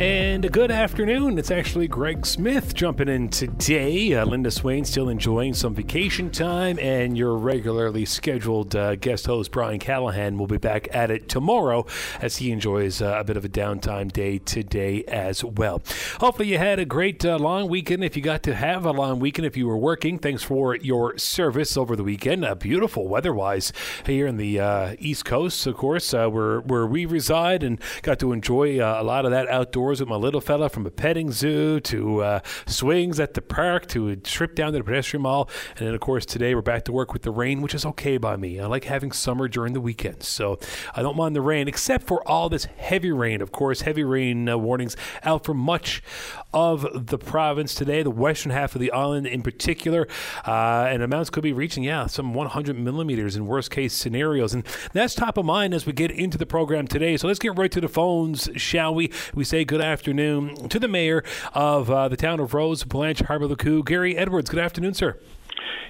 And good afternoon. It's actually Greg Smith jumping in today. Uh, Linda Swain still enjoying some vacation time, and your regularly scheduled uh, guest host, Brian Callahan, will be back at it tomorrow as he enjoys uh, a bit of a downtime day today as well. Hopefully, you had a great uh, long weekend. If you got to have a long weekend, if you were working, thanks for your service over the weekend. Uh, beautiful weather wise here in the uh, East Coast, of course, where, where we reside, and got to enjoy a lot of that outdoors with my little fella from a petting zoo to uh, swings at the park to a trip down to the pedestrian mall. And then, of course, today we're back to work with the rain, which is okay by me. I like having summer during the weekends. So I don't mind the rain, except for all this heavy rain. Of course, heavy rain uh, warnings out for much of the province today, the western half of the island in particular. Uh, and amounts could be reaching, yeah, some 100 millimeters in worst case scenarios. And that's top of mind as we get into the program today. So let's get right to the phones, shall we? We say good afternoon to the mayor of uh, the town of Rose, Blanche Harbor Le Cou, Gary Edwards. Good afternoon, sir.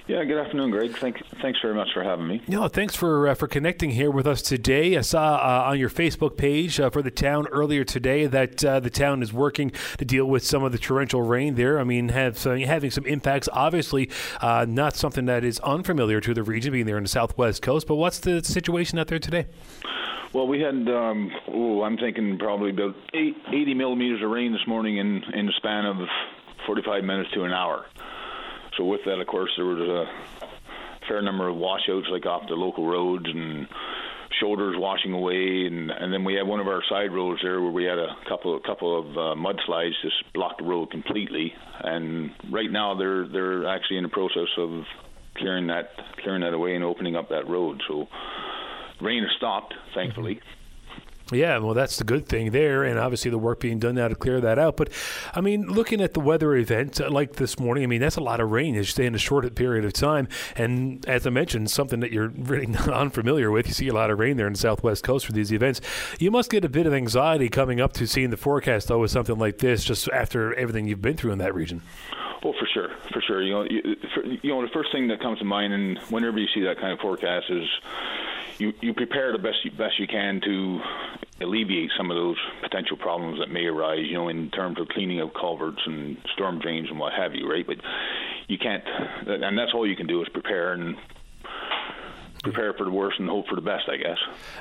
Yeah, good afternoon, Greg. Thank, thanks very much for having me. No, thanks for uh, for connecting here with us today. I saw uh, on your Facebook page uh, for the town earlier today that uh, the town is working to deal with some of the torrential rain there. I mean, have uh, having some impacts. Obviously, uh, not something that is unfamiliar to the region, being there in the southwest coast. But what's the situation out there today? Well, we had, um, oh, I'm thinking probably about eight, 80 millimeters of rain this morning in, in the span of 45 minutes to an hour. So with that, of course, there was a fair number of washouts, like off the local roads and shoulders washing away, and and then we had one of our side roads there where we had a couple a couple of uh, mudslides just blocked the road completely. And right now they're they're actually in the process of clearing that clearing that away and opening up that road. So rain has stopped, thankfully. Mm-hmm. Yeah, well, that's the good thing there, and obviously the work being done now to clear that out. But I mean, looking at the weather event uh, like this morning, I mean, that's a lot of rain. Stay in a short period of time, and as I mentioned, something that you're really not unfamiliar with. You see a lot of rain there in the southwest coast for these events. You must get a bit of anxiety coming up to seeing the forecast though with something like this, just after everything you've been through in that region. Well, for sure, for sure. You know, you, for, you know, the first thing that comes to mind, and whenever you see that kind of forecast, is you, you prepare the best you, best you can to alleviate some of those potential problems that may arise, you know, in terms of cleaning of culverts and storm drains and what have you, right? But you can't, and that's all you can do is prepare and prepare for the worst and hope for the best, I guess.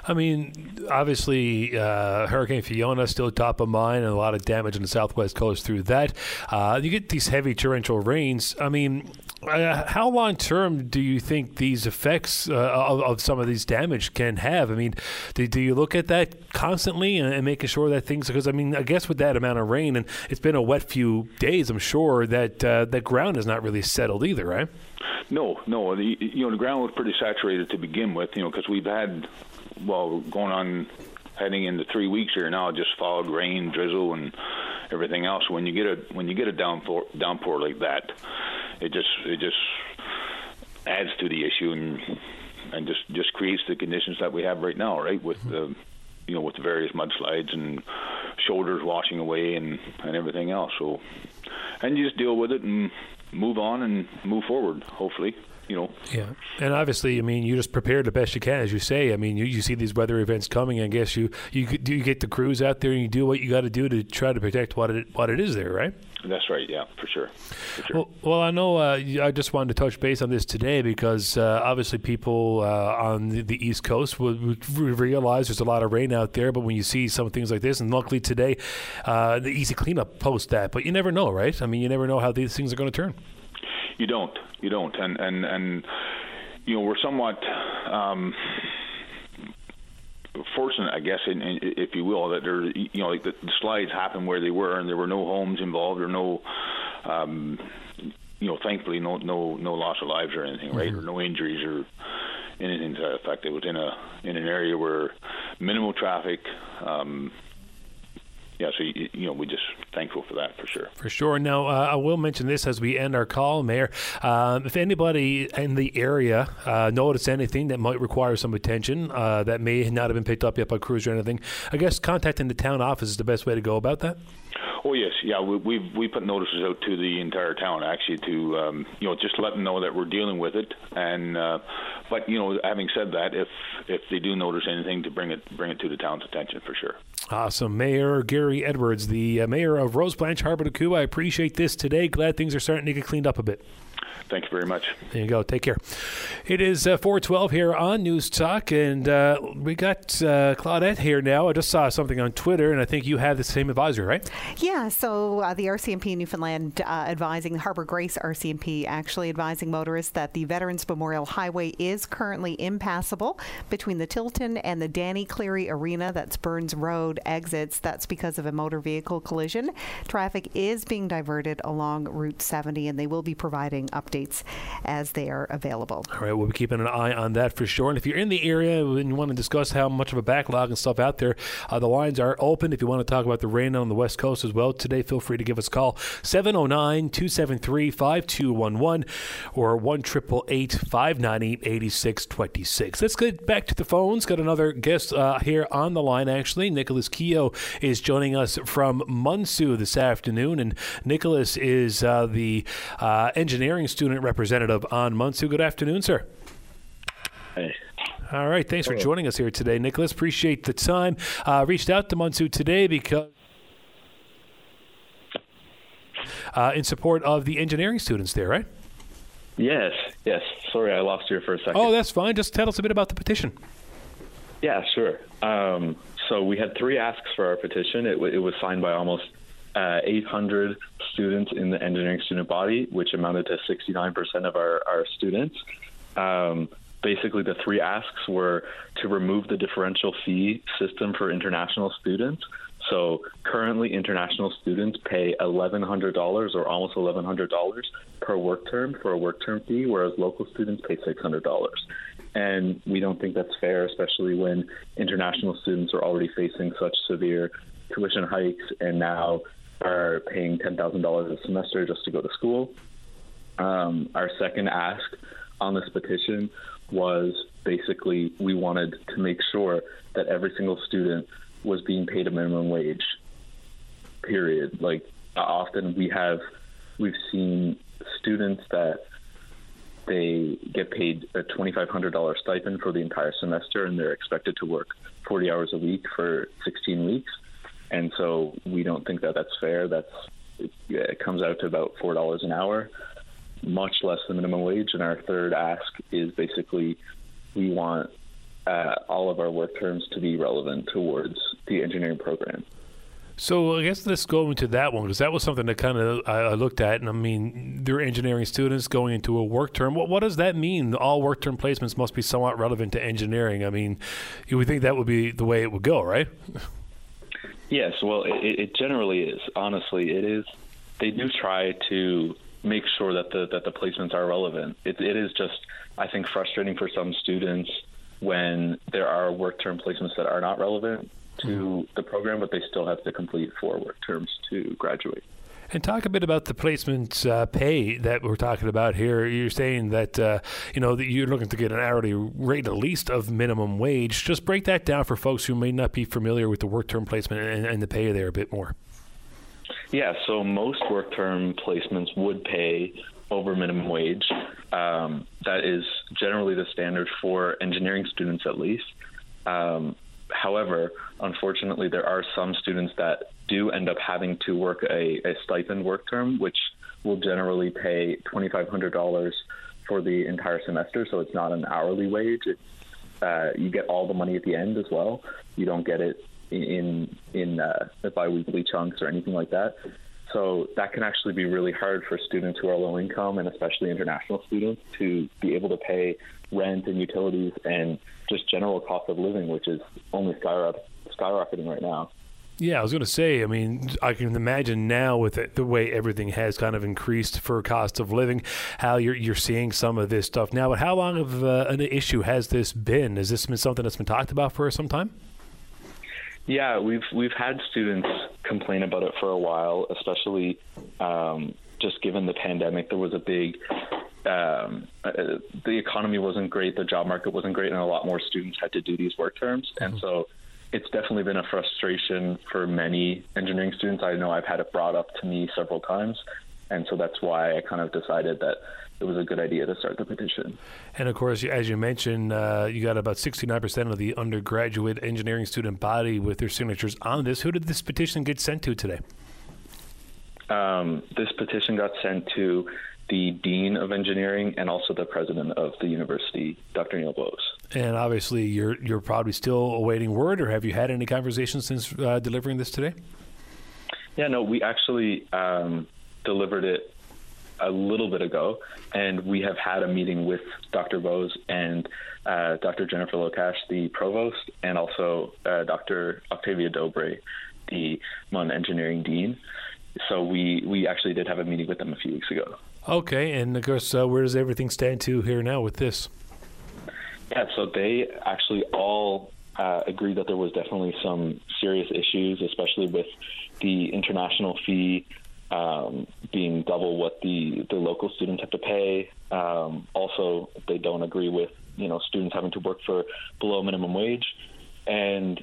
I mean, obviously, uh, Hurricane Fiona is still top of mind, and a lot of damage on the southwest coast through that. Uh, you get these heavy torrential rains. I mean, uh, how long term do you think these effects uh, of, of, some of these damage can have? I mean, do, do you look at that constantly and, and, making sure that things? Because I mean, I guess with that amount of rain and it's been a wet few days, I'm sure that uh, that ground is not really settled either, right? No, no. The, you know, the ground was pretty saturated to begin with. You know, because we've had well going on heading into three weeks here now, just followed rain, drizzle, and everything else. When you get a when you get a downpour downpour like that, it just it just adds to the issue and and just just creates the conditions that we have right now, right? With the you know with the various mudslides and shoulders washing away and and everything else. So and you just deal with it and move on and move forward. Hopefully you know. Yeah, and obviously, I mean, you just prepare the best you can, as you say. I mean, you, you see these weather events coming. I guess you you do you get the crews out there and you do what you got to do to try to protect what it what it is there, right? That's right. Yeah, for sure. For sure. Well, well, I know. Uh, I just wanted to touch base on this today because uh, obviously people uh, on the, the, East Coast would, realize there's a lot of rain out there. But when you see some things like this, and luckily today, uh, the Easy Cleanup post that. But you never know, right? I mean, you never know how these things are going to turn. You don't. You don't. And and and you know we're somewhat. Um, fortunate, I guess, in, in, if you will, that there, you know, like the, the slides happened where they were, and there were no homes involved or no, um, you know, thankfully, no, no, no loss of lives or anything, right, mm-hmm. or no injuries or anything to that effect. It was in a in an area where minimal traffic. Um, yeah, so you, you, know, we're just thankful for that for sure. For sure. Now, uh, I will mention this as we end our call, Mayor. Um, if anybody in the area uh, anything that might require some attention uh, that may not have been picked up yet by crews or anything, I guess contacting the town office is the best way to go about that. Oh yes, yeah. We we we put notices out to the entire town actually to um, you know just let them know that we're dealing with it. And uh, but you know, having said that, if if they do notice anything, to bring it bring it to the town's attention for sure. Awesome, Mayor Gary Edwards, the uh, mayor of Rose Blanche Harbor Le Cou. I appreciate this today. Glad things are starting to get cleaned up a bit. Thank you very much. There you go. Take care. It is uh, 412 here on News Talk, and uh, we got uh, Claudette here now. I just saw something on Twitter, and I think you have the same advisor, right? Yeah, so uh, the RCMP Newfoundland uh, advising, Harbour Grace RCMP actually advising motorists that the Veterans Memorial Highway is currently impassable between the Tilton and the Danny Cleary Arena. That's Burns Road exits. That's because of a motor vehicle collision. Traffic is being diverted along Route 70, and they will be providing updates as they are available. All right, we'll be keeping an eye on that for sure. And if you're in the area and you want to discuss how much of a backlog and stuff out there, uh, the lines are open. If you want to talk about the rain on the West Coast as well today, feel free to give us a call 709 273 5211 or 1 598 8626. Let's get back to the phones. Got another guest uh, here on the line, actually. Nicholas Keogh is joining us from MUNSU this afternoon. And Nicholas is uh, the uh, engineering student representative on MUNSU. Good afternoon, sir. Hey. All right. Thanks for joining us here today, Nicholas. Appreciate the time. Uh, reached out to MUNSU today because. Uh, in support of the engineering students there, right? Yes, yes. Sorry, I lost you for a second. Oh, that's fine. Just tell us a bit about the petition. Yeah, sure. Um, so we had three asks for our petition. It, w- it was signed by almost uh, 800 students in the engineering student body, which amounted to 69% of our, our students. Um, basically, the three asks were to remove the differential fee system for international students. So currently, international students pay $1,100 or almost $1,100 per work term for a work term fee, whereas local students pay $600. And we don't think that's fair, especially when international students are already facing such severe tuition hikes and now are paying $10,000 a semester just to go to school. Um, our second ask on this petition was basically we wanted to make sure that every single student was being paid a minimum wage. Period. Like often we have, we've seen students that they get paid a $2,500 stipend for the entire semester and they're expected to work 40 hours a week for 16 weeks. And so we don't think that that's fair. That's it comes out to about four dollars an hour, much less than minimum wage. And our third ask is basically we want uh, all of our work terms to be relevant towards the engineering program. So I guess let's go into that one because that was something that kind of I, I looked at, and I mean, they're engineering students going into a work term. What what does that mean? All work term placements must be somewhat relevant to engineering. I mean, you would think that would be the way it would go, right? Yes, well, it, it generally is. Honestly, it is. They do try to make sure that the that the placements are relevant. It, it is just, I think, frustrating for some students when there are work term placements that are not relevant to mm-hmm. the program, but they still have to complete four work terms to graduate. And talk a bit about the placement uh, pay that we're talking about here. You're saying that uh, you know that you're looking to get an hourly rate at least of minimum wage. Just break that down for folks who may not be familiar with the work term placement and, and the pay there a bit more. Yeah, so most work term placements would pay over minimum wage. Um, that is generally the standard for engineering students, at least. Um, however, unfortunately, there are some students that do end up having to work a, a stipend work term, which will generally pay $2,500 for the entire semester. So it's not an hourly wage. Uh, you get all the money at the end as well. You don't get it in in uh, biweekly chunks or anything like that. So that can actually be really hard for students who are low income and especially international students to be able to pay rent and utilities and just general cost of living, which is only skyrocketing right now. Yeah, I was going to say. I mean, I can imagine now with it, the way everything has kind of increased for cost of living, how you're you're seeing some of this stuff now. But how long of uh, an issue has this been? Has this been something that's been talked about for some time? Yeah, we've we've had students complain about it for a while, especially um, just given the pandemic. There was a big um, uh, the economy wasn't great, the job market wasn't great, and a lot more students had to do these work terms, mm-hmm. and so it's definitely been a frustration for many engineering students. I know I've had it brought up to me several times, and so that's why I kind of decided that it was a good idea to start the petition. And of course, as you mentioned, uh, you got about 69% of the undergraduate engineering student body with their signatures on this. Who did this petition get sent to today? Um, this petition got sent to the dean of engineering and also the president of the university, Dr. Neil Bose. And obviously, you're you're probably still awaiting word, or have you had any conversations since uh, delivering this today? Yeah, no, we actually um, delivered it a little bit ago, and we have had a meeting with Dr. Bose and uh, Dr. Jennifer Lokash, the provost, and also uh, Dr. Octavia Dobre, the MUN engineering dean. So we we actually did have a meeting with them a few weeks ago. Okay, and of course, uh, where does everything stand to here now with this? Yeah, so they actually all uh, agreed that there was definitely some serious issues, especially with the international fee um, being double what the, the local students have to pay. Um, also, they don't agree with you know students having to work for below minimum wage, and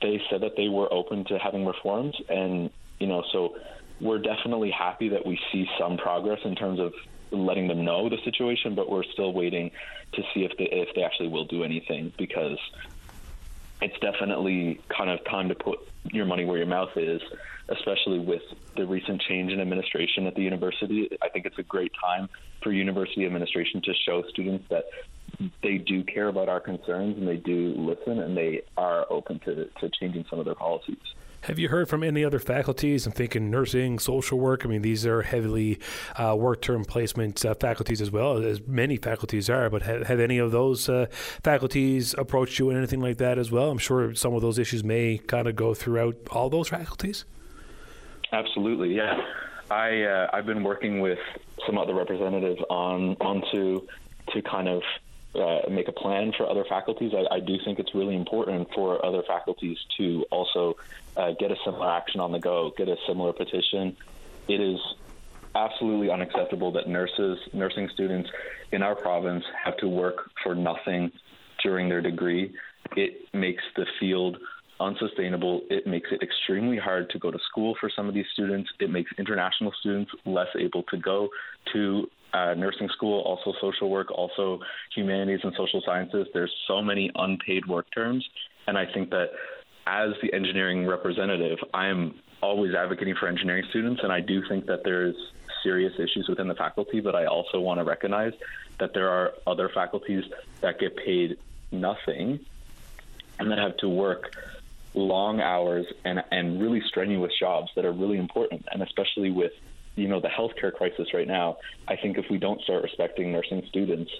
they said that they were open to having reforms. And you know, so we're definitely happy that we see some progress in terms of letting them know the situation, but we're still waiting to see if they if they actually will do anything because it's definitely kind of time to put your money where your mouth is, especially with the recent change in administration at the university. I think it's a great time for university administration to show students that they do care about our concerns and they do listen and they are open to, to changing some of their policies. Have you heard from any other faculties? I'm thinking nursing, social work. I mean, these are heavily uh, work term placement uh, faculties as well, as many faculties are. But have, have any of those uh, faculties approached you and anything like that as well? I'm sure some of those issues may kind of go throughout all those faculties. Absolutely, yeah. I uh, I've been working with some other representatives on onto to kind of uh, make a plan for other faculties. I, I, do think it's really important for other faculties to also uh, get a similar action on the go, get a similar petition. It is absolutely unacceptable that nurses, nursing students in our province have to work for nothing during their degree. It makes the field unsustainable. It makes it extremely hard to go to school for some of these students. It makes international students less able to go to uh, nursing school, also social work, also humanities and social sciences. There's so many unpaid work terms. And I think that as the engineering representative, I'm always advocating for engineering students. And I do think that there's serious issues within the faculty, but I also want to recognize that there are other faculties that get paid nothing and that have to work long hours and, and really strenuous jobs that are really important. And especially with you know the healthcare crisis right now, I think if we don't start respecting nursing students,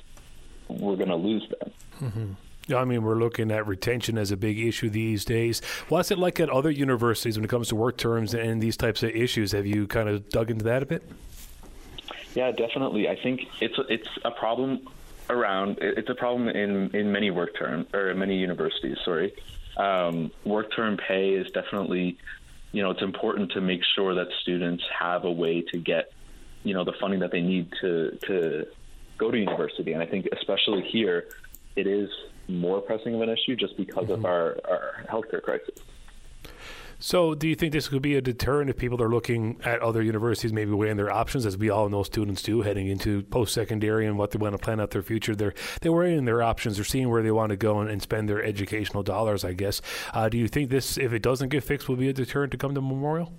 we're going to lose them. Mm-hmm. I mean, we're looking at retention as a big issue these days. What's it like at other universities when it comes to work terms and these types of issues? Have you kind of dug into that a bit? Yeah, definitely. I think it's a, it's a problem around. It's a problem in in many work term or many universities. Sorry, um, work term pay is definitely you know, it's important to make sure that students have a way to get, you know, the funding that they need to to go to university. And I think especially here, it is more pressing of an issue just because mm-hmm. of our, our healthcare crisis. So, do you think this could be a deterrent if people are looking at other universities, maybe weighing their options, as we all know students do, heading into post secondary and what they want to plan out their future? They're they're weighing their options, they're seeing where they want to go and, and spend their educational dollars. I guess. Uh, do you think this, if it doesn't get fixed, will be a deterrent to come to Memorial?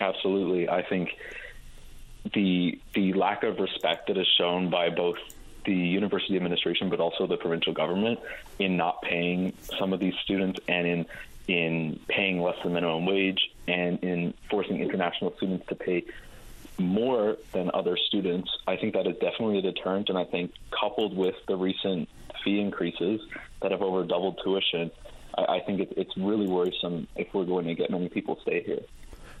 Absolutely, I think the the lack of respect that is shown by both the university administration, but also the provincial government in not paying some of these students and in in paying less than minimum wage and in forcing international students to pay more than other students, I think that is definitely a deterrent. And I think coupled with the recent fee increases that have over doubled tuition, I, I think it, it's really worrisome if we're going to get many people stay here.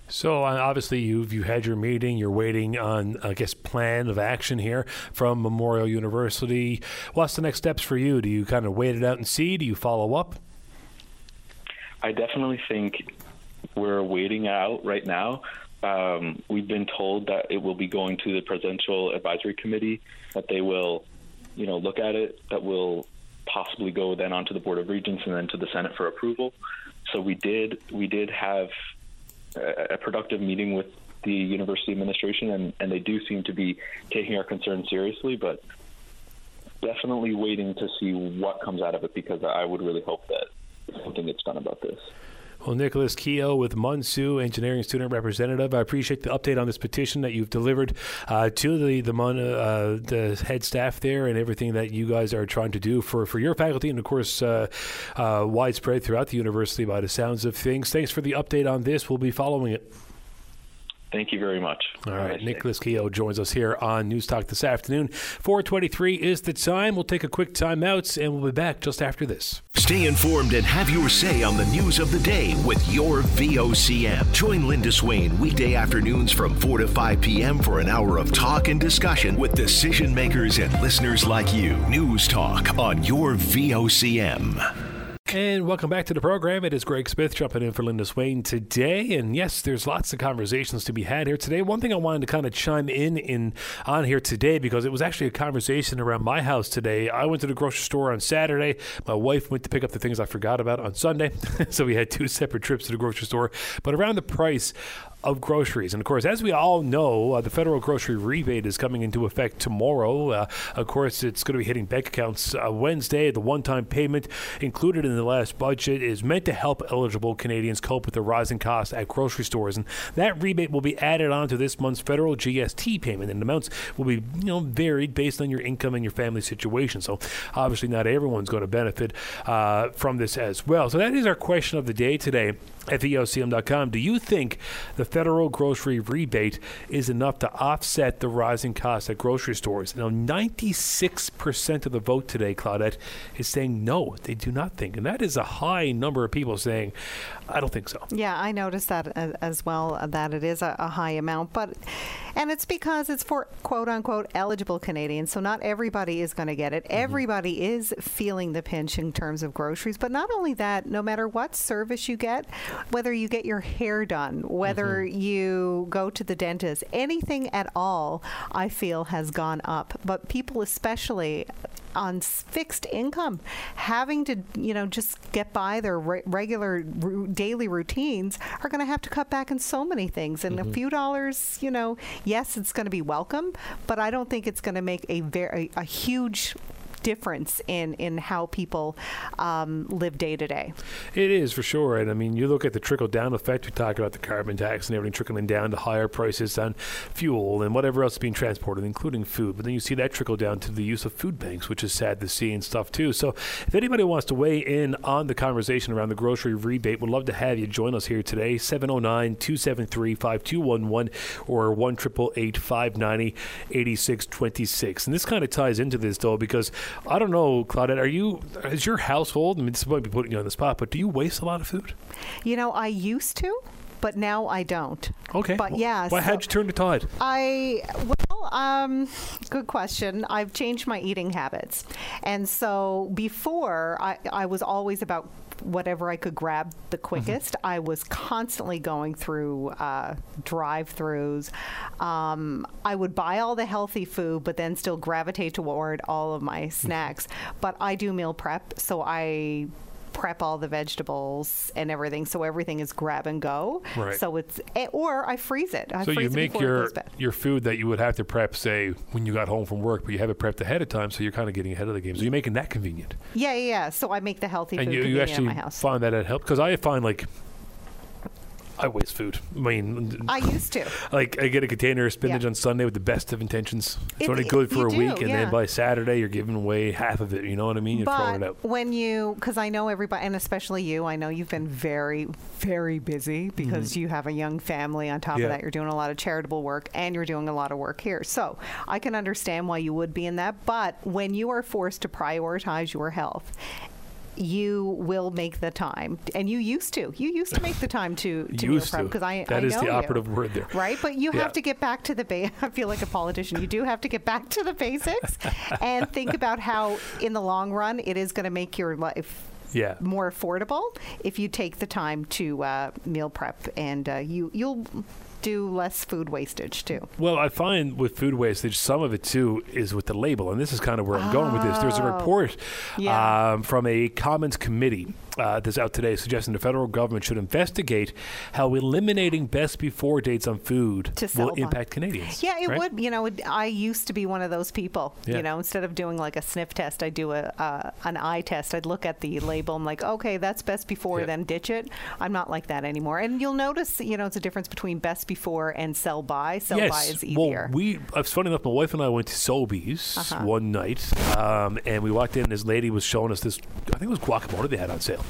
So uh, obviously you've you had your meeting. You're waiting on I guess plan of action here from Memorial University. What's the next steps for you? Do you kind of wait it out and see? Do you follow up? I definitely think we're waiting out right now. Um, we've been told that it will be going to the presidential advisory committee, that they will, you know, look at it, that will possibly go then onto the board of regents and then to the Senate for approval. so we did we did have a, a productive meeting with the university administration, and, and they do seem to be taking our concerns seriously, but definitely waiting to see what comes out of it because I would really hope that something gets done about this. Well, Nicholas Keogh with MUNSU, engineering student representative. I appreciate the update on this petition that you've delivered uh, to the the, Mon, uh, the head staff there and everything that you guys are trying to do for, for your faculty and, of course, uh, uh widespread throughout the university by the sounds of things. Thanks for the update on this. We'll be following it. Thank you very much. All right, nice Nicholas Keogh joins us here on News Talk this afternoon. 423 is the time. We'll take a quick time out and we'll be back just after this. Stay informed and have your say on the news of the day with your VOCM. Join Linda Swain weekday afternoons from 4 to 5 p.m. for an hour of talk and discussion with decision makers and listeners like you. News Talk on your VOCM. And welcome back to the program. It is Greg Smith jumping in for Linda Swain today. And yes, there's lots of conversations to be had here today. One thing I wanted to kind of chime in in on here today because it was actually a conversation around my house today. I went to the grocery store on Saturday. My wife went to pick up the things I forgot about on Sunday. so we had two separate trips to the grocery store. But around the price of groceries. And of course, as we all know, uh, the federal grocery rebate is coming into effect tomorrow. Uh, of course, it's going to be hitting bank accounts uh, Wednesday. The one time payment included in the last budget is meant to help eligible Canadians cope with the rising costs at grocery stores. And that rebate will be added on to this month's federal GST payment. And amounts will be you know, varied based on your income and your family situation. So obviously, not everyone's going to benefit uh, from this as well. So that is our question of the day today at. Do you think the federal grocery rebate is enough to offset the rising costs at grocery stores? Now, 96% of the vote today, Claudette, is saying no, they do not think. And that is a high number of people saying, I don't think so. Yeah, I noticed that as well, uh, that it is a, a high amount. But, and it's because it's for quote unquote eligible Canadians. So not everybody is going to get it. Mm-hmm. Everybody is feeling the pinch in terms of groceries. But not only that, no matter what service you get, whether you get your hair done, whether mm-hmm. you go to the dentist, anything at all, I feel has gone up. But people, especially on fixed income, having to, you know, just get by their re- regular daily routines, are going to have to cut back in so many things. And mm-hmm. a few dollars, you know, yes, it's going to be welcome, but I don't think it's going to make a very a huge difference in in how people um, live day to day. It is for sure, and I mean, you look at the trickle down effect. We talk about the carbon tax and everything trickling down to higher prices on fuel and whatever else is being transported, including food. But then you see that trickle down to the use of food banks, which is sad to see and stuff too. So, if anybody wants to weigh in on the conversation around the grocery rebate, we'd love to have you join us here today. 709 273 5211 or 1 590 8626. And this kind of ties into this, though, because I don't know, Claudette. Are you? Is your household? I mean, this might be putting you on the spot, but do you waste a lot of food? You know, I used to but now I don't. Okay. But yeah. Why so how'd you turn the tide? I well, um, good question. I've changed my eating habits, and so before I, I was always about whatever I could grab the mm-hmm. quickest. Mm-hmm. I was constantly going through uh, drive-throughs. Um, I would buy all the healthy food, but then still gravitate toward all of my mm-hmm. snacks. But I do meal prep, so I prep all the vegetables and everything, so everything is grab and go. Right. So it's eh, or I freeze it. I so freeze you make your your food that you would have to prep, say when you got home from work, but you have it prepped ahead of time, so you're kind of getting ahead of the game. So you're making that convenient. Yeah, yeah. yeah. So I make the healthy and food you, you actually in my house. find that it helps because I find like I waste food. I mean, I used to. Like, I get a container of spinach yeah. on Sunday with the best of intentions. It's it, only good for a do, week, and then by Saturday, you're giving away half of it. You know what I mean? You're but throwing it out. When you, because I know everybody, and especially you, I know you've been very, very busy because mm-hmm. you have a young family. On top yeah. of that, you're doing a lot of charitable work and you're doing a lot of work here. So I can understand why you would be in that. But when you are forced to prioritize your health you will make the time, and you used to. You used to make the time to to used prep because I that I is the operative you, word there, right? But you yeah. have to get back to the. I feel like a politician. You do have to get back to the basics and think about how, in the long run, it is going to make your life yeah. more affordable if you take the time to uh, meal prep and uh, you you'll do less food wastage too. Well, I find with food wastage, some of it too is with the label, and this is kind of where I'm oh. going with this. There's a oh. report yeah. um, from a Commons committee uh, that's out today suggesting the federal government should investigate how eliminating best before dates on food will by. impact Canadians. Yeah, it right? would. You know, it- I used to be one of those people. Yeah. You know, instead of doing like a sniff test, I do a uh, an eye test. I'd look at the label. I'm like, okay, that's best before, Yeah. then ditch it. I'm not like that anymore. And you'll notice, you know, it's a difference between best before and sell by. Sell by is easier. Well, we. It's funny enough. My wife and I went to Sobeys Uh-huh. one night, um, and we walked in. and This lady was showing us this. I think it was guacamole they had on sale,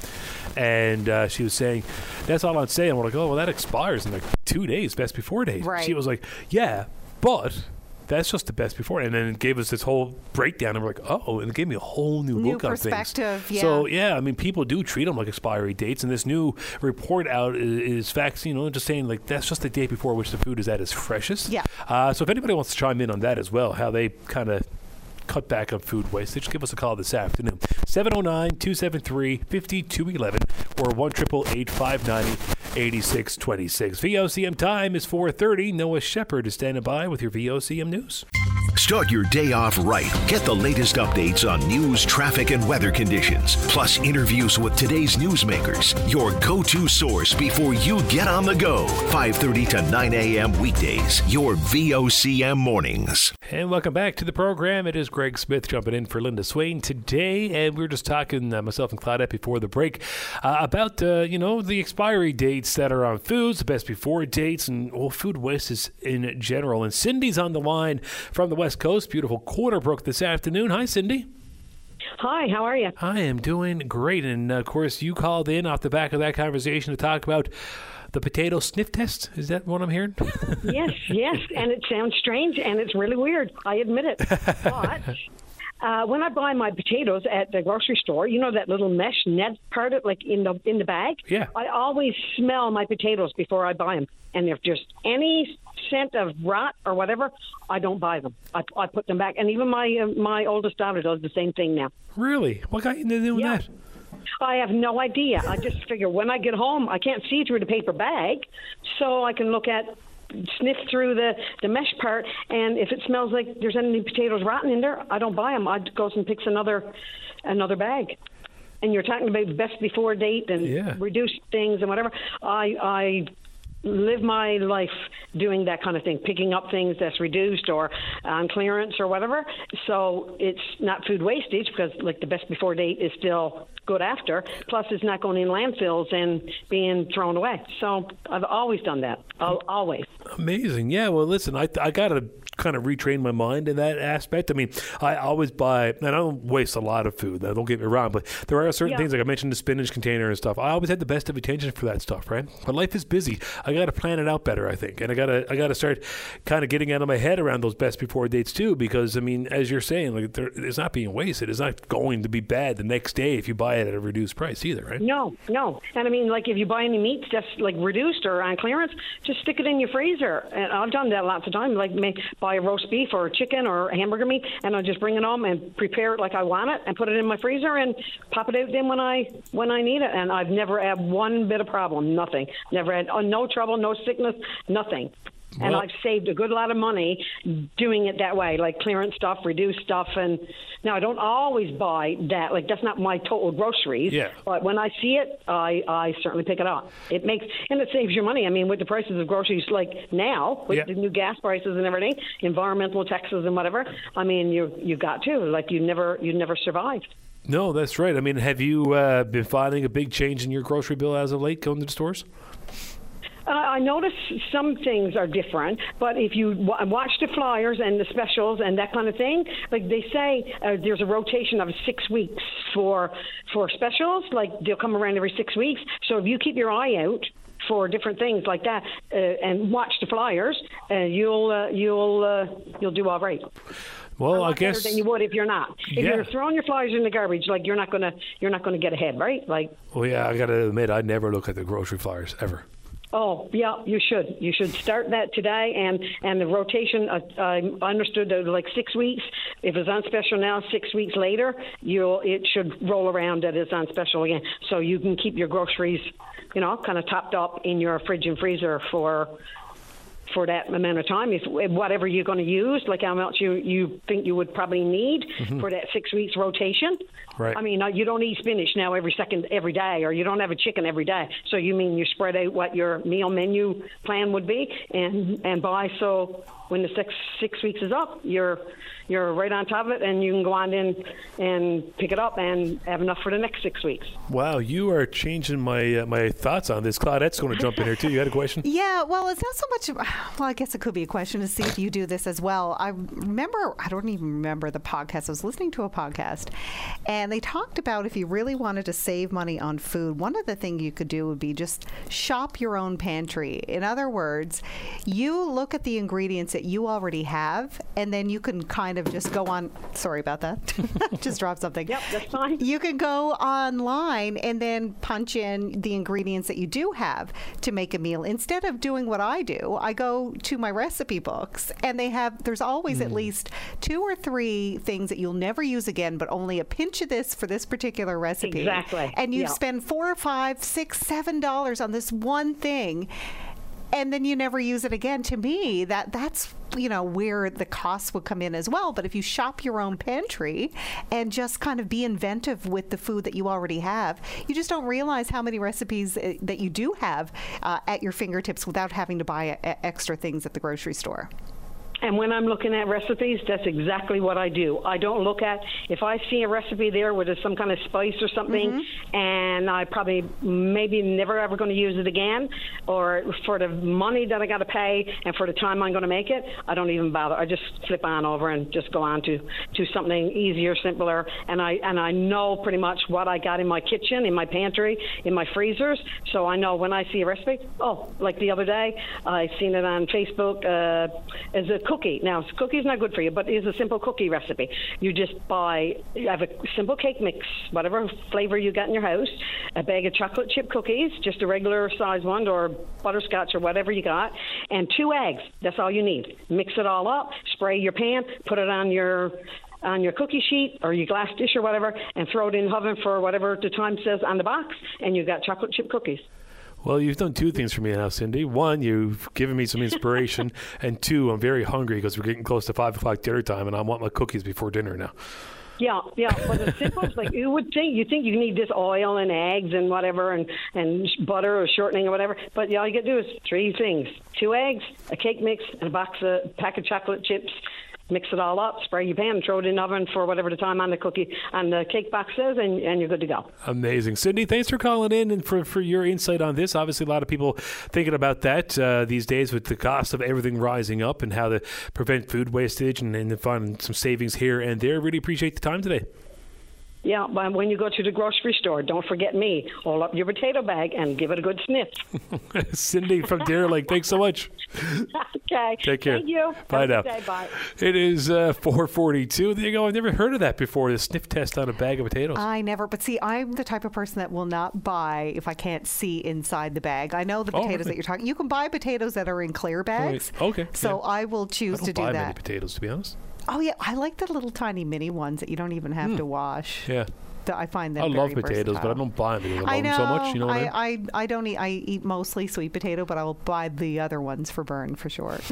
and uh, she was saying that's all on sale. And we're like, oh, well, that expires in like two days, best before date. Right. She was like, yeah, but. That's just the best before, and then it gave us this whole breakdown, and we're like, "Oh!" And it gave me a whole new, New look on things. perspective, So yeah. yeah, I mean, people do treat them like expiry dates, and this new report out is, is facts. You know, just saying like that's just the date before which the food is at its freshest. Yeah. Uh, so if anybody wants to chime in on that as well, how they kind of cut back on food waste, just give us a call this afternoon. 709-273-5211 or 1 8626 VOCM time is 4.30. Noah Shepard is standing by with your VOCM news. Start your day off right. Get the latest updates on news, traffic, and weather conditions, plus interviews with today's newsmakers. Your go-to source before you get on the go. 5:30 to 9 a.m. weekdays. Your VOCM mornings. And welcome back to the program. It is Greg Smith jumping in for Linda Swain today, and we were just talking uh, myself and Claudette before the break uh, about uh, you know the expiry dates that are on foods, the best before dates, and well, food waste is in general. And Cindy's on the line from the West Coast, beautiful Corner Brook this afternoon. Hi, Cindy. Hi, how are you? I am doing great, and of course, you called in off the back of that conversation to talk about the potato sniff test. Is that what I'm hearing? yes, yes, and it sounds strange and it's really weird. I admit it. But uh, when I buy my potatoes at the grocery store, you know that little mesh net part of like in the in the bag. Yeah. I always smell my potatoes before I buy them, and if there's any scent of rot or whatever, I don't buy them. I, I put them back, and even my uh, my oldest daughter does the same thing now. really? What got you into doing Yeah. that? I have no idea. I just figure when I get home, I can't see through the paper bag, so I can look at, sniff through the the mesh part, and if it smells like there's any potatoes rotten in there, I don't buy them. I goes and picks another another bag. And you're talking about best before date and Yeah. reduced things and whatever. I I live my life doing that kind of thing, picking up things that's reduced or on clearance or whatever. So it's not food wastage because like the best before date is still good after. Plus, it's not going in landfills and being thrown away. So I've always done that. I'll, always. Amazing. Yeah. Well, listen, I I got to kind of retrain my mind in that aspect. I mean, I always buy, and I don't waste a lot of food. Don't get me wrong, but there are certain Yeah. things like I mentioned the spinach container and stuff. I always had the best of attention for that stuff, right? But life is busy. I got to plan it out better, I think, and I got to I got to start kind of getting out of my head around those best before dates too, because I mean, as you're saying, like there, it's not being wasted. It's not going to be bad the next day if you buy it at a reduced price either, right? No, no. And I mean, like if you buy any meats just like reduced or on clearance, just stick it in your freezer. And I've done that lots of times. Like may buy a roast beef or a chicken or a hamburger meat, and I'll just bring it home and prepare it like I want it, and put it in my freezer and pop it out then when I when I need it. And I've never had one bit of problem. Nothing. Never had uh, no trouble, no sickness, nothing. And Well- I've saved a good lot of money doing it that way, like clearance stuff, reduced stuff. And now I don't always buy that. Like that's not my total groceries. Yeah. But when I see it, I, I certainly pick it up. It makes and it saves your money. I mean, with the prices of groceries like now, with Yeah. the new gas prices and everything, environmental taxes and whatever. I mean, you you got to like you never you never survived. No, that's right. I mean, have you uh, been finding a big change in your grocery bill as of late going to the stores? Uh, I notice some things are different, but if you w- watch the flyers and the specials and that kind of thing, like they say, uh, there's a rotation of six weeks for for specials. Like they'll come around every six weeks. So if you keep your eye out for different things like that uh, and watch the flyers, uh, you'll uh, you'll uh, you'll do all right. Well, I guess. than you would if you're not. If Yeah. you're throwing your flyers in the garbage, like you're not gonna you're not gonna get ahead, right? Like Well, yeah, I got to admit, I never look at the grocery flyers ever. Oh, yeah, you should. You should start that today. And and the rotation, uh, I understood that like six weeks. If it's on special now, six weeks later, you'll it should roll around that it's on special again, so you can keep your groceries, you know, kind of topped up in your fridge and freezer for for that amount of time. If whatever you're going to use, like how much you you think you would probably need Mm-hmm. for that six weeks rotation. Right. I mean, uh, you don't eat spinach now every second every day, or you don't have a chicken every day. So you mean you spread out what your meal menu plan would be and and buy so when the six six weeks is up, you're you're right on top of it, and you can go on in and pick it up and have enough for the next six weeks. Wow, you are changing my uh, my thoughts on this. Claudette's going to jump in here too. You had a question? Yeah, well, it's not so much. Well, I guess it could be a question to see if you do this as well. I remember, I don't even remember the podcast. I was listening to a podcast, and they talked about if you really wanted to save money on food, one of the things you could do would be just shop your own pantry. In other words, you look at the ingredients that you already have, and then you can kind of just go on. Sorry about that. just drop something. Yep, that's fine. You can go online and then punch in the ingredients that you do have to make a meal. Instead of doing what I do, I go to my recipe books and they have, there's always at hmm. least two or three things that you'll never use again, but only a pinch of this for this particular recipe. Exactly. And you Yeah. spend four or five, six, seven dollars on this one thing. And then you never use it again. To me, that that's you know where the costs would come in as well. But if you shop your own pantry and just kind of be inventive with the food that you already have, you just don't realize how many recipes uh, that you do have uh, at your fingertips without having to buy uh, extra things at the grocery store. And when I'm looking at recipes, that's exactly what I do. I don't look at if I see a recipe there where there's some kind of spice or something, and I probably maybe never ever going to use it again, or for the money that I got to pay and for the time I'm going to make it, I don't even bother. I just flip on over and just go on to to something easier, simpler, and I and I know pretty much what I got in my kitchen, in my pantry, in my freezers, so I know when I see a recipe. Oh, like the other day, I seen it on Facebook uh, as a cookie. Now, cookie's not good for you, but it's a simple cookie recipe. You just buy, you have a simple cake mix, whatever flavor you got in your house, a bag of chocolate chip cookies, just a regular size one, or butterscotch or whatever you got, and two eggs. That's all you need. Mix it all up, spray your pan, put it on your on your cookie sheet or your glass dish or whatever, and throw it in the oven for whatever the time says on the box, and you got chocolate chip cookies. Well, you've done two things for me now, Cindy. One, you've given me some inspiration, and two, I'm very hungry because we're getting close to five o'clock dinner time, and I want my cookies before dinner now. Yeah, yeah, but it's simple. Like you would think. You think you need this oil and eggs and whatever, and and butter or shortening or whatever. But yeah, all you got to do is three things: two eggs, a cake mix, and a box of pack of chocolate chips. Mix it all up, spray your pan, throw it in the oven for whatever the time on the cookie on the cake box says, and, and you're good to go. Amazing, Cindy. Thanks for calling in and for, for your insight on this. Obviously, a lot of people thinking about that uh, these days with the cost of everything rising up and how to prevent food wastage and, and find some savings here and there. Really appreciate the time today. Yeah, but when you go to the grocery store, don't forget me. Hold up your potato bag and give it a good sniff. Cindy from Deer Lake, thanks so much. okay. Take care. Thank you. Bye Have now. day. Bye. It is uh, 442. There you go. I've never heard of that before. The sniff test on a bag of potatoes. I never, but see, I'm the type of person that will not buy if I can't see inside the bag. I know the Oh, potatoes really? that you're talking. You can buy potatoes that are in clear bags. okay, So yeah. I will I choose don't to do buy many potatoes, to be honest. Oh yeah, I like the little tiny mini ones that you don't even have hmm. to wash. Yeah. Th- I find them. I love potatoes, but I don't buy them because I I know. so much. You know what I mean? I, I, I don't eat. I eat mostly sweet potato, but I will buy the other ones for burn for sure.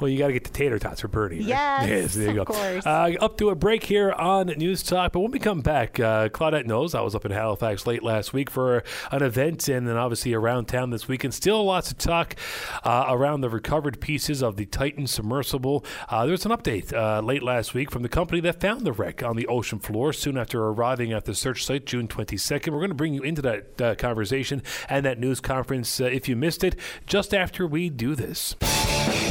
Well, you got to get the tater tots for Bernie. right? Yes, there you of go. course. Uh, up to a break here on News Talk, but when we come back, uh, Claudette knows I was up in Halifax late last week for an event, and then obviously around town this weekend. Still lots of talk uh, around the recovered pieces of the Titan submersible. Uh, there's an update uh, late last week from the company that found the wreck on the ocean floor soon after arriving at the search site June 22nd. We're going to bring you into that uh, conversation and that news conference uh, if you missed it just after we do this.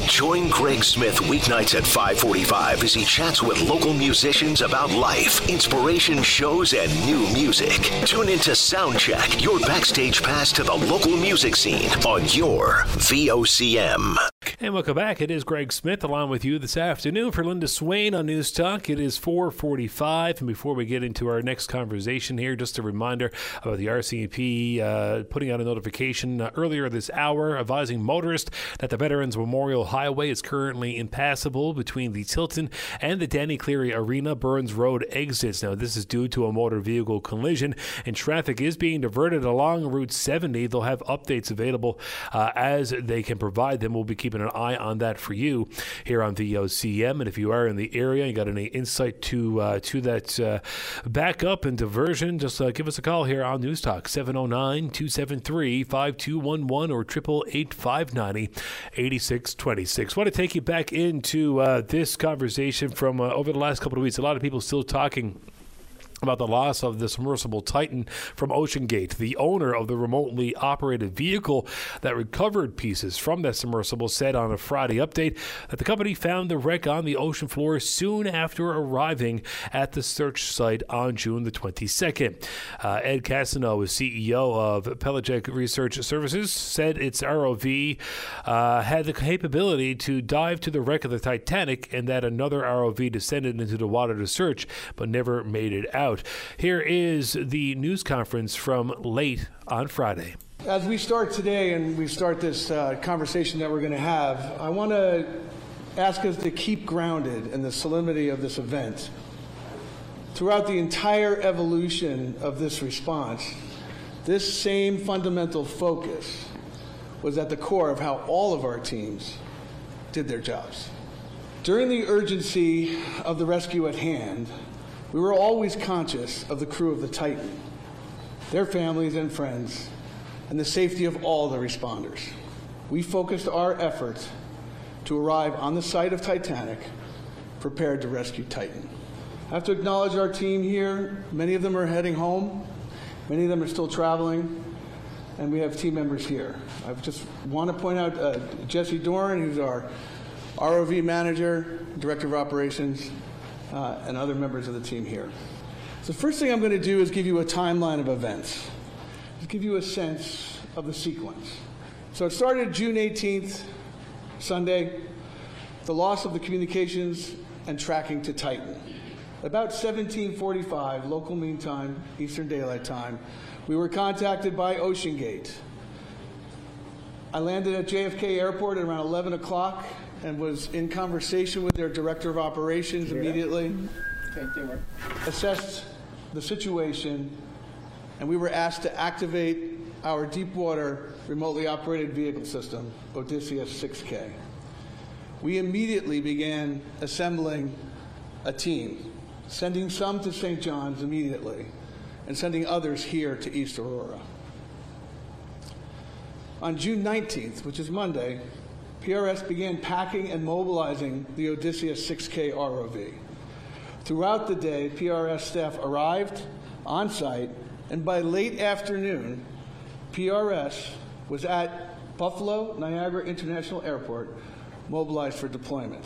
Join Greg Smith weeknights at 545 as he chats with local musicians about life, inspiration shows, and new music. Tune into Soundcheck, your backstage pass to the local music scene on your VOCM. And welcome back. It is Greg Smith along with you this afternoon for Linda Swain on News Talk. It is 445. And before we get into our next conversation here, just a reminder about the RCMP uh, putting out a notification uh, earlier this hour advising motorists that the Veterans Memorial Highway is currently impassable between the Tilton and the Danny Cleary Arena Burns Road exits. Now, this is due to a motor vehicle collision, and traffic is being diverted along Route 70. They'll have updates available uh, as they can provide them. We'll be keeping an eye on that for you here on VOCM. And if you are in the area and got any insight to uh, to that uh, backup and diversion, just uh, give us a call here on News Talk 709 273 5211 or 888 590 8626. want to take you back into uh, this conversation from uh, over the last couple of weeks. A lot of people still talking about the loss of the submersible Titan from OceanGate. The owner of the remotely operated vehicle that recovered pieces from that submersible said on a Friday update that the company found the wreck on the ocean floor soon after arriving at the search site on June the 22nd. Uh, Ed Cassano, CEO of Pelagic Research Services, said its ROV uh, had the capability to dive to the wreck of the Titanic and that another ROV descended into the water to search but never made it out out. Here is the news conference from late on Friday. As we start today and we start this uh, conversation that we're going to have, I want to ask us to keep grounded in the solemnity of this event. Throughout the entire evolution of this response, this same fundamental focus was at the core of how all of our teams did their jobs. During the urgency of the rescue at hand, we were always conscious of the crew of the Titan, their families and friends, and the safety of all the responders. We focused our efforts to arrive on the site of Titanic prepared to rescue Titan. I have to acknowledge our team here. Many of them are heading home, many of them are still traveling, and we have team members here. I just want to point out uh, Jesse Doran, who's our ROV manager, director of operations, uh, and other members of the team here. So, first thing I'm going to do is give you a timeline of events, to give you a sense of the sequence. So, it started June 18th, Sunday, the loss of the communications and tracking to Titan. About 1745, local mean time, Eastern Daylight Time, we were contacted by OceanGate. I landed at JFK Airport at around 11 o'clock and was in conversation with their director of operations immediately. Assessed the situation, and we were asked to activate our deep water remotely operated vehicle system, Odysseus 6K. We immediately began assembling a team, sending some to St. John's immediately, and sending others here to East Aurora. On June 19th, which is Monday, PRS began packing and mobilizing the Odysseus 6K ROV. Throughout the day, PRS staff arrived on site, and by late afternoon, PRS was at Buffalo Niagara International Airport, mobilized for deployment,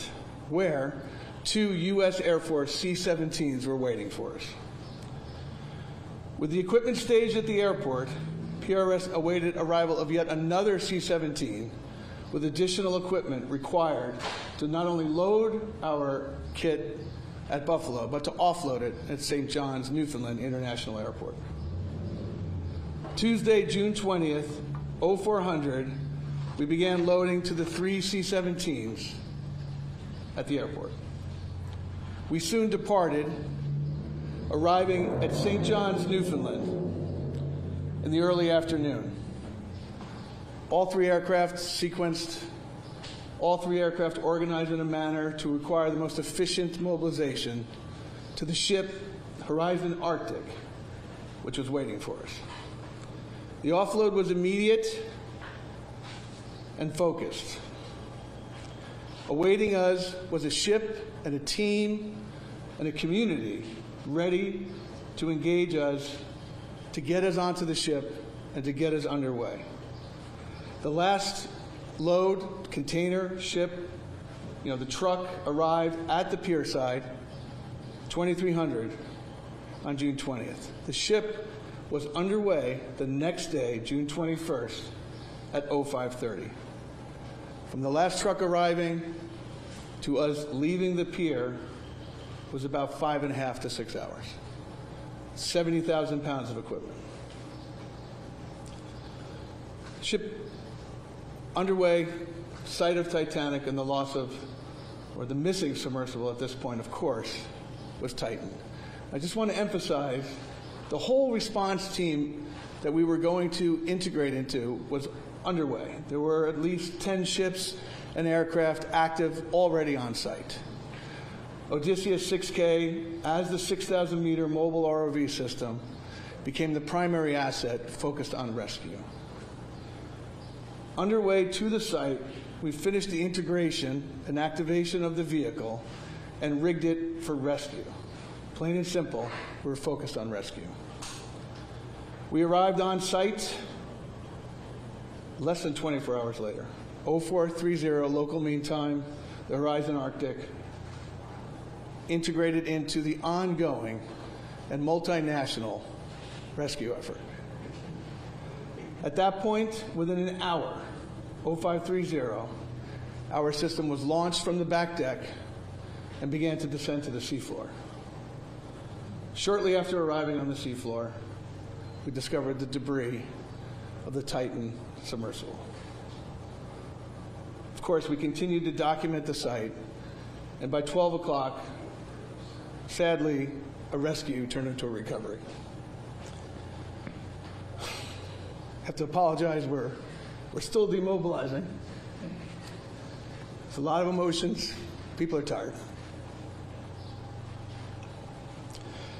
where two U.S. Air Force C 17s were waiting for us. With the equipment staged at the airport, PRS awaited arrival of yet another C 17 with additional equipment required to not only load our kit at Buffalo, but to offload it at St. John's, Newfoundland International Airport. Tuesday, June 20th, 0400, we began loading to the three C 17s at the airport. We soon departed, arriving at St. John's, Newfoundland in the early afternoon. All three aircraft sequenced, all three aircraft organized in a manner to require the most efficient mobilization to the ship Horizon Arctic, which was waiting for us. The offload was immediate and focused. Awaiting us was a ship and a team and a community ready to engage us, to get us onto the ship, and to get us underway. The last load, container, ship, you know, the truck arrived at the pier side, 2300 on June 20th. The ship was underway the next day, June 21st, at 0530. From the last truck arriving to us leaving the pier was about five and a half to six hours. 70,000 pounds of equipment. Ship underway, sight of Titanic, and the loss of, or the missing submersible at this point, of course, was Titan. I just want to emphasize the whole response team that we were going to integrate into was underway. There were at least 10 ships and aircraft active already on site. Odysseus 6K, as the 6,000 meter mobile ROV system, became the primary asset focused on rescue. Underway to the site, we finished the integration and activation of the vehicle and rigged it for rescue. Plain and simple, we were focused on rescue. We arrived on site less than 24 hours later. 0430 local mean time, the Horizon Arctic, integrated into the ongoing and multinational rescue effort. At that point, within an hour, 0530, our system was launched from the back deck and began to descend to the seafloor. Shortly after arriving on the seafloor, we discovered the debris of the Titan submersible. Of course, we continued to document the site, and by 12 o'clock, sadly, a rescue turned into a recovery. I have to apologize, we're, we're still demobilizing. It's a lot of emotions. People are tired.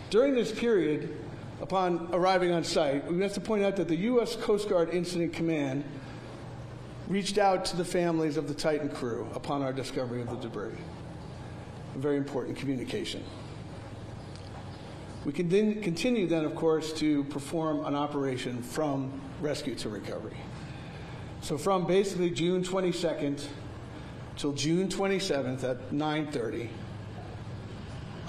During this period, upon arriving on site, we have to point out that the U.S. Coast Guard Incident Command reached out to the families of the Titan crew upon our discovery of the debris. A very important communication. We can then continue then, of course, to perform an operation from rescue to recovery. So from basically June 22nd till June 27th at 9:30,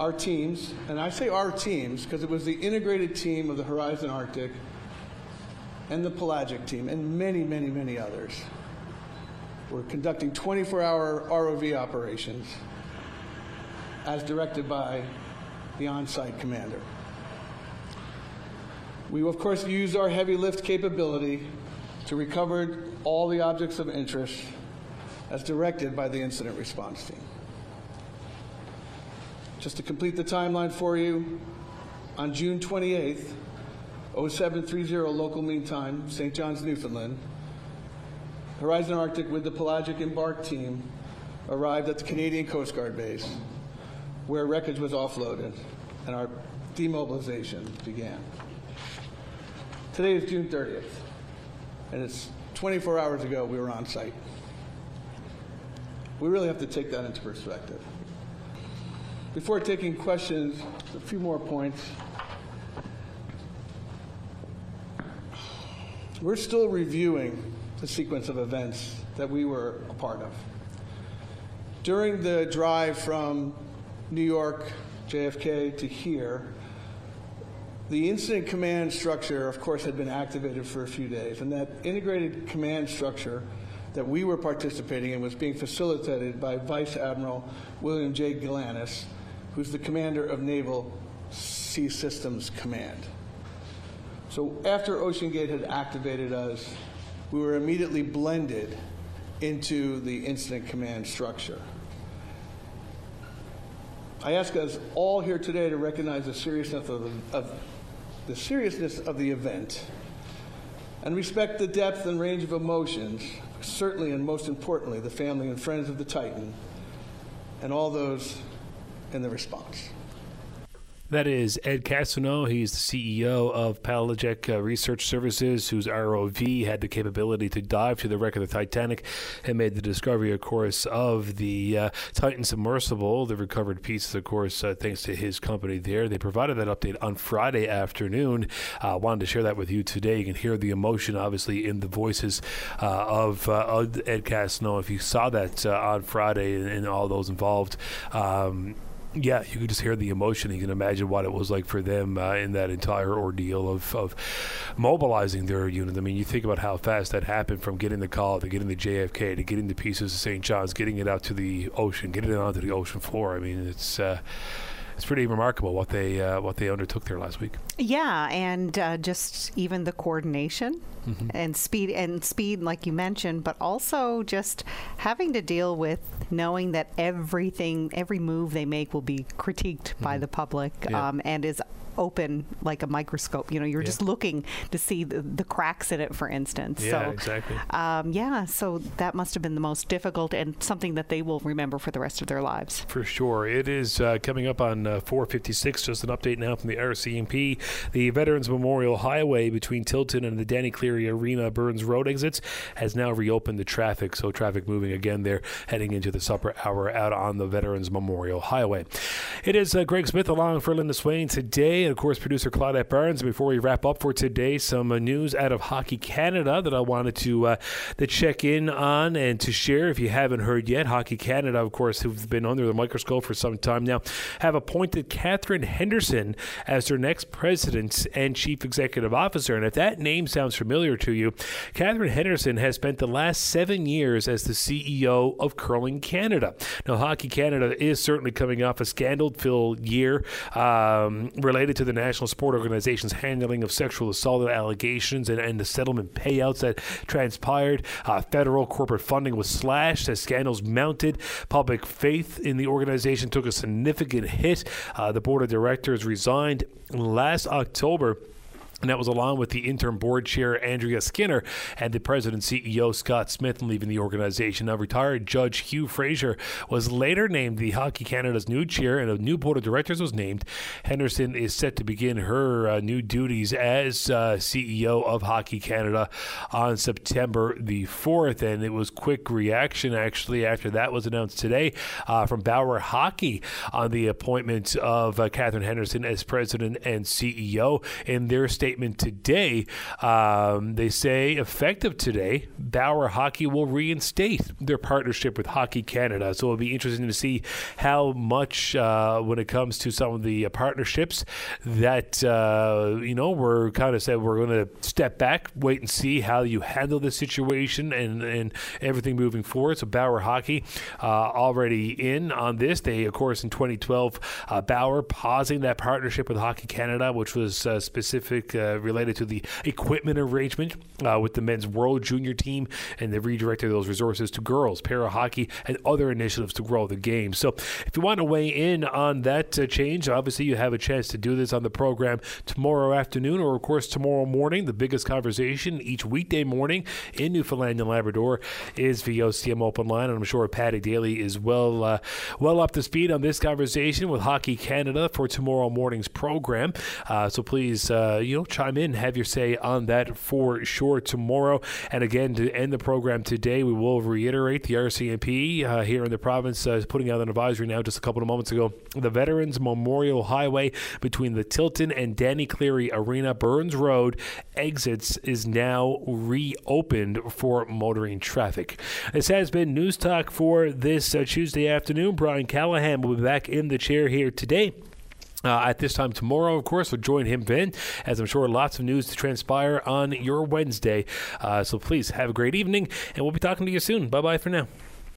our teams, and I say our teams because it was the integrated team of the Horizon Arctic and the Pelagic team and many, many, many others were conducting 24-hour ROV operations as directed by the on-site commander. We, of course, used our heavy lift capability to recover all the objects of interest as directed by the incident response team. Just to complete the timeline for you, on June 28th, 0730 local mean time, St. John's, Newfoundland, Horizon Arctic with the Pelagic Embark team arrived at the Canadian Coast Guard base where wreckage was offloaded and our demobilization began. Today is June 30th, and it's 24 hours ago we were on site. We really have to take that into perspective. Before taking questions, a few more points. We're still reviewing the sequence of events that we were a part of. During the drive from New York, JFK to here, the incident command structure, of course, had been activated for a few days, and that integrated command structure that we were participating in was being facilitated by Vice Admiral William J. Galinis, who's the commander of Naval Sea Systems Command. So after OceanGate had activated us, we were immediately blended into the incident command structure. I ask us all here today to recognize the seriousness of the, of the seriousness of the event and respect the depth and range of emotions, certainly and most importantly, the family and friends of the Titan and all those in the response. That is Ed Cassano. He's the CEO of Pelagic uh, Research Services, whose ROV had the capability to dive to the wreck of the Titanic and made the discovery, of course, of the uh, Titan submersible, the recovered pieces, of course, uh, thanks to his company there. They provided that update on Friday afternoon. I wanted to share that with you today. You can hear the emotion, obviously, in the voices uh, of, uh, of, Ed Cassano. If you saw that on Friday and, and, all those involved, um, Yeah, you can just hear the emotion. You can imagine what it was like for them uh, in that entire ordeal of, of mobilizing their unit. I mean, you think about how fast that happened from getting the call to getting the JFK to getting the pieces of St. John's, getting it out to the ocean, getting it onto the ocean floor. I mean, it's. Uh, it's pretty remarkable what they uh, what they undertook there last week. Yeah, and uh, just even the coordination mm-hmm. and speed and speed, like you mentioned, but also just having to deal with knowing that everything, every move they make will be critiqued mm-hmm. by the public yeah. um, and is open like a microscope. You know, you're yeah. just looking to see the, the, cracks in it, for instance. Yeah, so, exactly. Um, yeah, so that must have been the most difficult and something that they will remember for the rest of their lives. For sure. It is uh, coming up on uh, 456. Just an update now from the RCMP. The Veterans Memorial Highway between Tilton and the Danny Cleary Arena Burns Road exits has now reopened the traffic. So traffic moving again there, heading into the supper hour out on the Veterans Memorial Highway. It is uh, Greg Smith along for Linda Swain today and of course, producer Claudette Barnes. Before we wrap up for today, some uh, news out of Hockey Canada that I wanted to uh, to check in on and to share. If you haven't heard yet, Hockey Canada, of course, who've been under the microscope for some time now, have appointed Katherine Henderson as their next president and chief executive officer. And if that name sounds familiar to you, Katherine Henderson has spent the last seven years as the CEO of Curling Canada. Now, Hockey Canada is certainly coming off a scandal-filled year um, related to the National Sport Organization's handling of sexual assault allegations and, and the settlement payouts that transpired. Uh, federal corporate funding was slashed as scandals mounted. Public faith in the organization took a significant hit. Uh, the board of directors resigned last October. And that was along with the interim board chair, Andrea Skinner, and the president CEO, Scott Smith, leaving the organization. Now, retired Judge Hugh Fraser was later named the Hockey Canada's new chair, and a new board of directors was named. Henderson is set to begin her uh, new duties as uh, CEO of Hockey Canada on September the 4th. And it was quick reaction, actually, after that was announced today uh, from Bauer Hockey on the appointment of uh, Katherine Henderson as president and CEO. In their state statement today. Um, they say effective today, Bauer Hockey will reinstate their partnership with Hockey Canada. So it'll be interesting to see how much, uh, when it comes to some of the uh, partnerships, that uh, you know we're kind of said we're going to step back, wait and see how you handle the situation and and everything moving forward. So Bauer Hockey uh, already in on this. They of course in 2012 uh, Bauer pausing that partnership with Hockey Canada, which was uh, specific uh, related to the equipment arrangement uh, with the men's world junior team, and they redirected those resources to girls, para hockey, and other initiatives to grow the game. So, if you want to weigh in on that uh, change, obviously you have a chance to do this on the program tomorrow afternoon, or of course tomorrow morning. The biggest conversation each weekday morning in Newfoundland and Labrador is VOCM Open Line, and I'm sure Paddy Daly is well uh, well up to speed on this conversation with Hockey Canada for tomorrow morning's program. Uh, so please, uh, you know chime in, have your say on that for sure tomorrow. And again, to end the program today, we will reiterate the RCMP uh, here in the province uh, is putting out an advisory now just a couple of moments ago. The Veterans Memorial Highway between the Tilton and Danny Cleary Arena Burns Road exits is now reopened for motoring traffic. This has been News Talk for this uh, Tuesday afternoon. Brian Callahan will be back in the chair here today. Uh, at this time tomorrow, of course, we'll join him then, as I'm sure lots of news to transpire on your Wednesday. Uh, so please have a great evening, and we'll be talking to you soon. Bye bye for now.